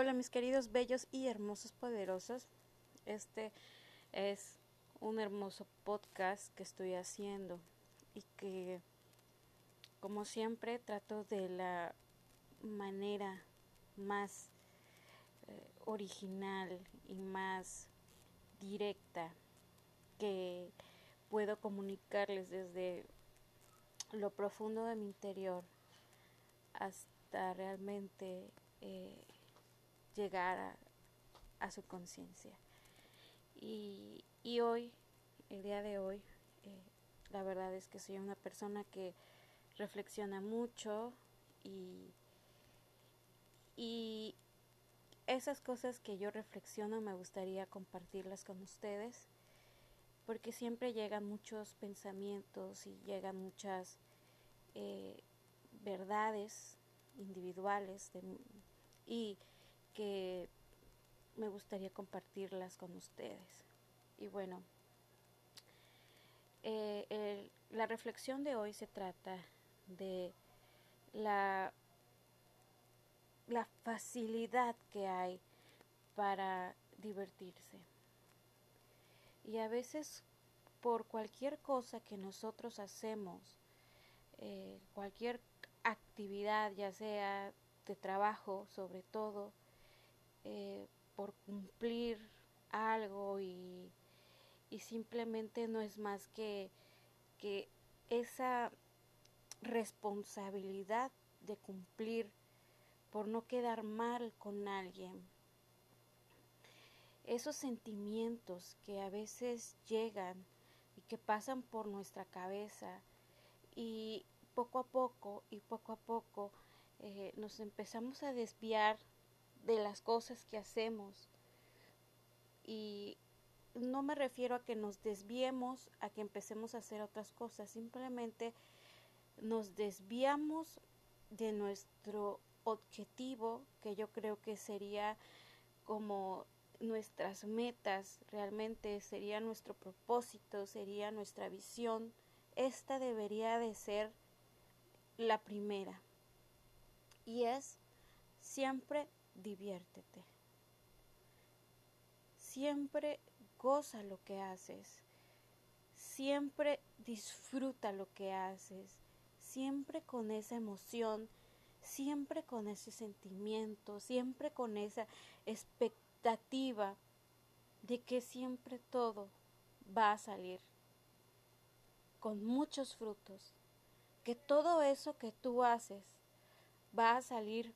Hola mis queridos bellos y hermosos poderosos. Este es un hermoso podcast que estoy haciendo y que como siempre trato de la manera más eh, original y más directa que puedo comunicarles desde lo profundo de mi interior hasta realmente eh, llegar a, su conciencia. Y, hoy, el día de hoy, eh, la verdad es que soy una persona que reflexiona mucho y, y esas cosas que yo reflexiono me gustaría compartirlas con ustedes porque siempre llegan muchos pensamientos y llegan muchas eh, verdades individuales y que me gustaría compartirlas con ustedes. Y bueno, eh, la reflexión de hoy se trata de la, la facilidad que hay para divertirse. Y a veces por cualquier cosa que nosotros hacemos, eh, cualquier actividad, ya sea de trabajo sobre todo, eh, por cumplir algo y, y, simplemente no es más que, que esa responsabilidad de cumplir por no quedar mal con alguien. Esos sentimientos que a veces llegan y que pasan por nuestra cabeza y poco a poco y poco a poco eh, nos empezamos a desviar de las cosas que hacemos. Y no me refiero a que nos desviemos, a que empecemos a hacer otras cosas, simplemente nos desviamos de nuestro objetivo, que yo creo que sería como nuestras metas, realmente sería nuestro propósito, sería nuestra visión. Esta debería de ser la primera. Y es siempre diviértete. Siempre goza lo que haces. Siempre disfruta lo que haces. Siempre con esa emoción, siempre con ese sentimiento, siempre con esa expectativa de que siempre todo va a salir con muchos frutos. Que todo eso que tú haces va a salir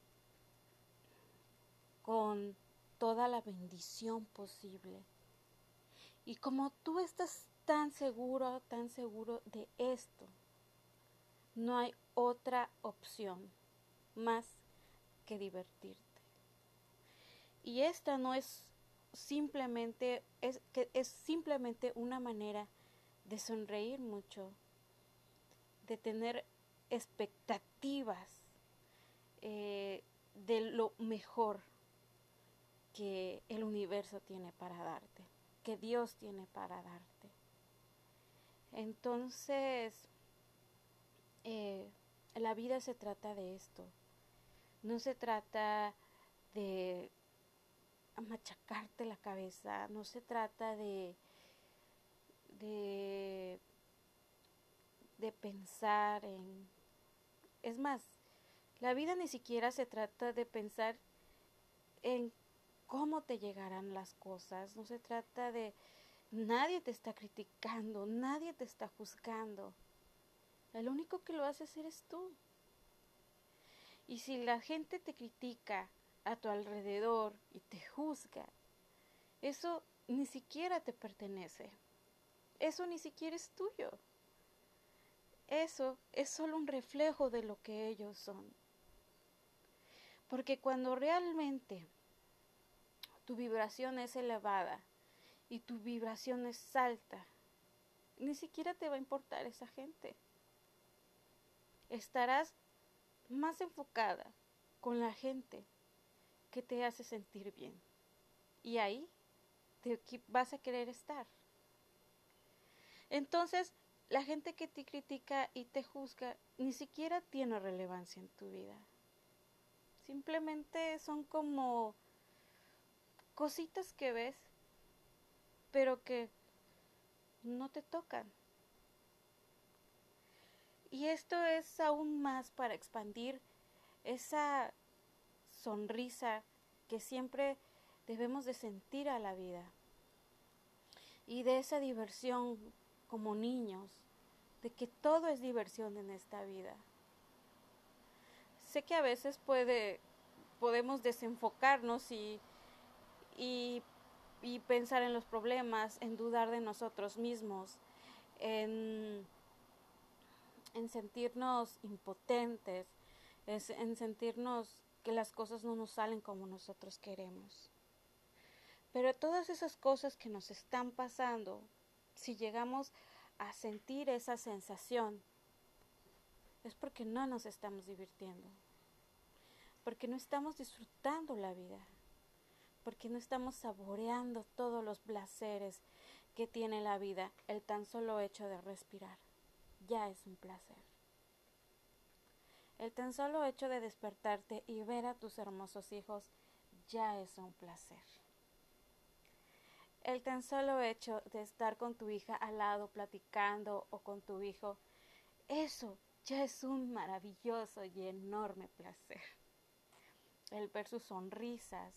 con toda la bendición posible. Y como tú estás tan seguro, tan seguro de esto, no hay otra opción más que divertirte. Y esta no es simplemente, es, que es simplemente una manera de sonreír mucho, de tener expectativas eh, de lo mejor que el universo tiene para darte, que Dios tiene para darte. Entonces, eh, la vida se trata de esto. No se trata de machacarte la cabeza, no se trata de, de, de pensar en... Es más, la vida ni siquiera se trata de pensar en cómo te llegarán las cosas. No se trata de nadie te está criticando, nadie te está juzgando. El único que lo hace eres tú. Y si la gente te critica a tu alrededor y te juzga, eso ni siquiera te pertenece. Eso ni siquiera es tuyo. Eso es solo un reflejo de lo que ellos son. Porque cuando realmente tu vibración es elevada y tu vibración es alta, ni siquiera te va a importar esa gente. Estarás más enfocada con la gente que te hace sentir bien. Y ahí te vas a querer estar. Entonces, la gente que te critica y te juzga ni siquiera tiene relevancia en tu vida. Simplemente son como cositas que ves, pero que no te tocan. Y esto es aún más para expandir esa sonrisa que siempre debemos de sentir a la vida y de esa diversión como niños, de que todo es diversión en esta vida. Sé que a veces puede, podemos desenfocarnos y, y, pensar en los problemas, en dudar de nosotros mismos, en, en sentirnos impotentes, en sentirnos que las cosas no nos salen como nosotros queremos. Pero todas esas cosas que nos están pasando, si llegamos a sentir esa sensación, es porque no nos estamos divirtiendo, porque no estamos disfrutando la vida, porque no estamos saboreando todos los placeres que tiene la vida, el tan solo hecho de respirar, ya es un placer. El tan solo hecho de despertarte y ver a tus hermosos hijos ya es un placer. El tan solo hecho de estar con tu hija al lado platicando o con tu hijo, eso ya es un maravilloso y enorme placer. El ver sus sonrisas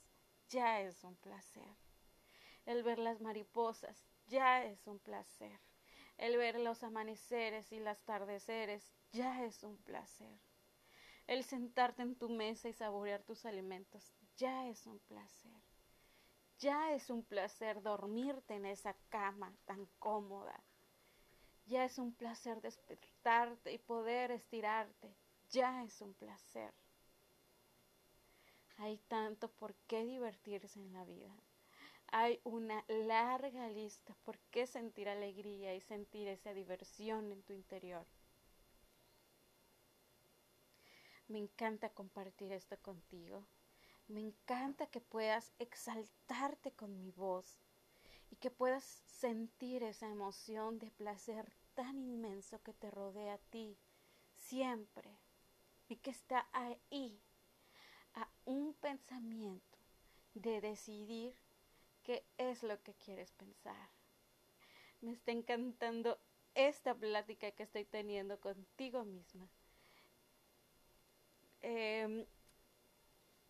ya es un placer. El ver las mariposas ya es un placer. El ver los amaneceres y los atardeceres ya es un placer. El sentarte en tu mesa y saborear tus alimentos ya es un placer. Ya es un placer dormirte en esa cama tan cómoda. Ya es un placer despertarte y poder estirarte. Ya es un placer. Hay tanto por qué divertirse en la vida. Hay una larga lista por qué sentir alegría y sentir esa diversión en tu interior. Me encanta compartir esto contigo. Me encanta que puedas exaltarte con mi voz y que puedas sentir esa emoción de placer tan inmenso que te rodea a ti siempre y que está ahí un pensamiento de decidir qué es lo que quieres pensar. Me está encantando esta plática que estoy teniendo contigo misma. Em,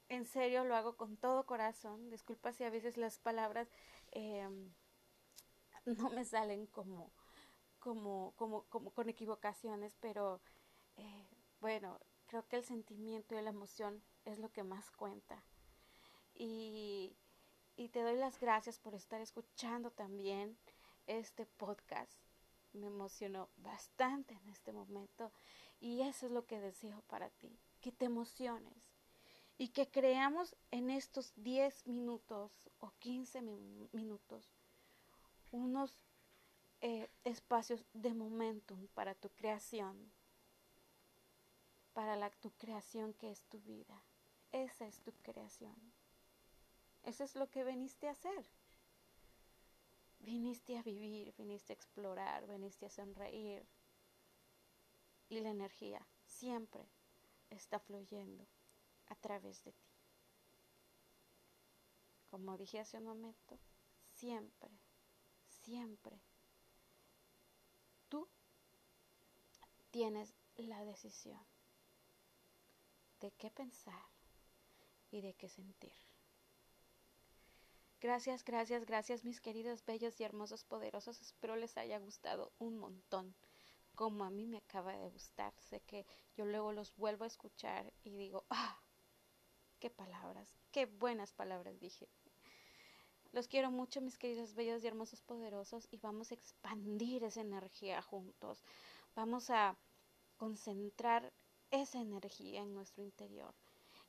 en serio lo hago con todo corazón. Disculpa si a veces las palabras em, no me salen como, como, como, como con equivocaciones, pero eh, bueno, creo que el sentimiento y la emoción es lo que más cuenta. Y, y te doy las gracias por estar escuchando también este podcast. Me emocionó bastante en este momento y eso es lo que deseo para ti que te emociones y que creamos en estos 10 minutos o 15 minutos unos eh, espacios de momentum para tu creación, para la, tu creación que es tu vida. Esa es tu creación. Eso es lo que viniste a hacer. Viniste a vivir, viniste a explorar, viniste a sonreír. Y la energía siempre está fluyendo a través de ti. Como dije hace un momento, siempre, siempre tú tienes la decisión de qué pensar y de qué sentir. Gracias, gracias, gracias mis queridos, bellos y hermosos, poderosos. Espero les haya gustado un montón como a mí me acaba de gustar. Sé que yo luego los vuelvo a escuchar y digo, ah, qué palabras, qué buenas palabras dije. Los quiero mucho, mis queridos bellos y hermosos poderosos, y vamos a expandir esa energía juntos. Vamos a concentrar esa energía en nuestro interior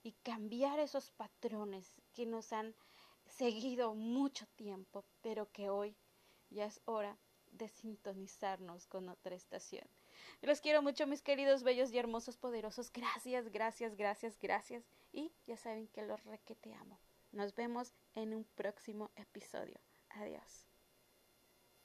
y cambiar esos patrones que nos han seguido mucho tiempo, pero que hoy ya es hora de sintonizarnos con otra estación. Los quiero mucho, mis queridos, bellos y hermosos, poderosos. Gracias, gracias, gracias, gracias. Y ya saben que los requete amo. Nos vemos en un próximo episodio. Adiós.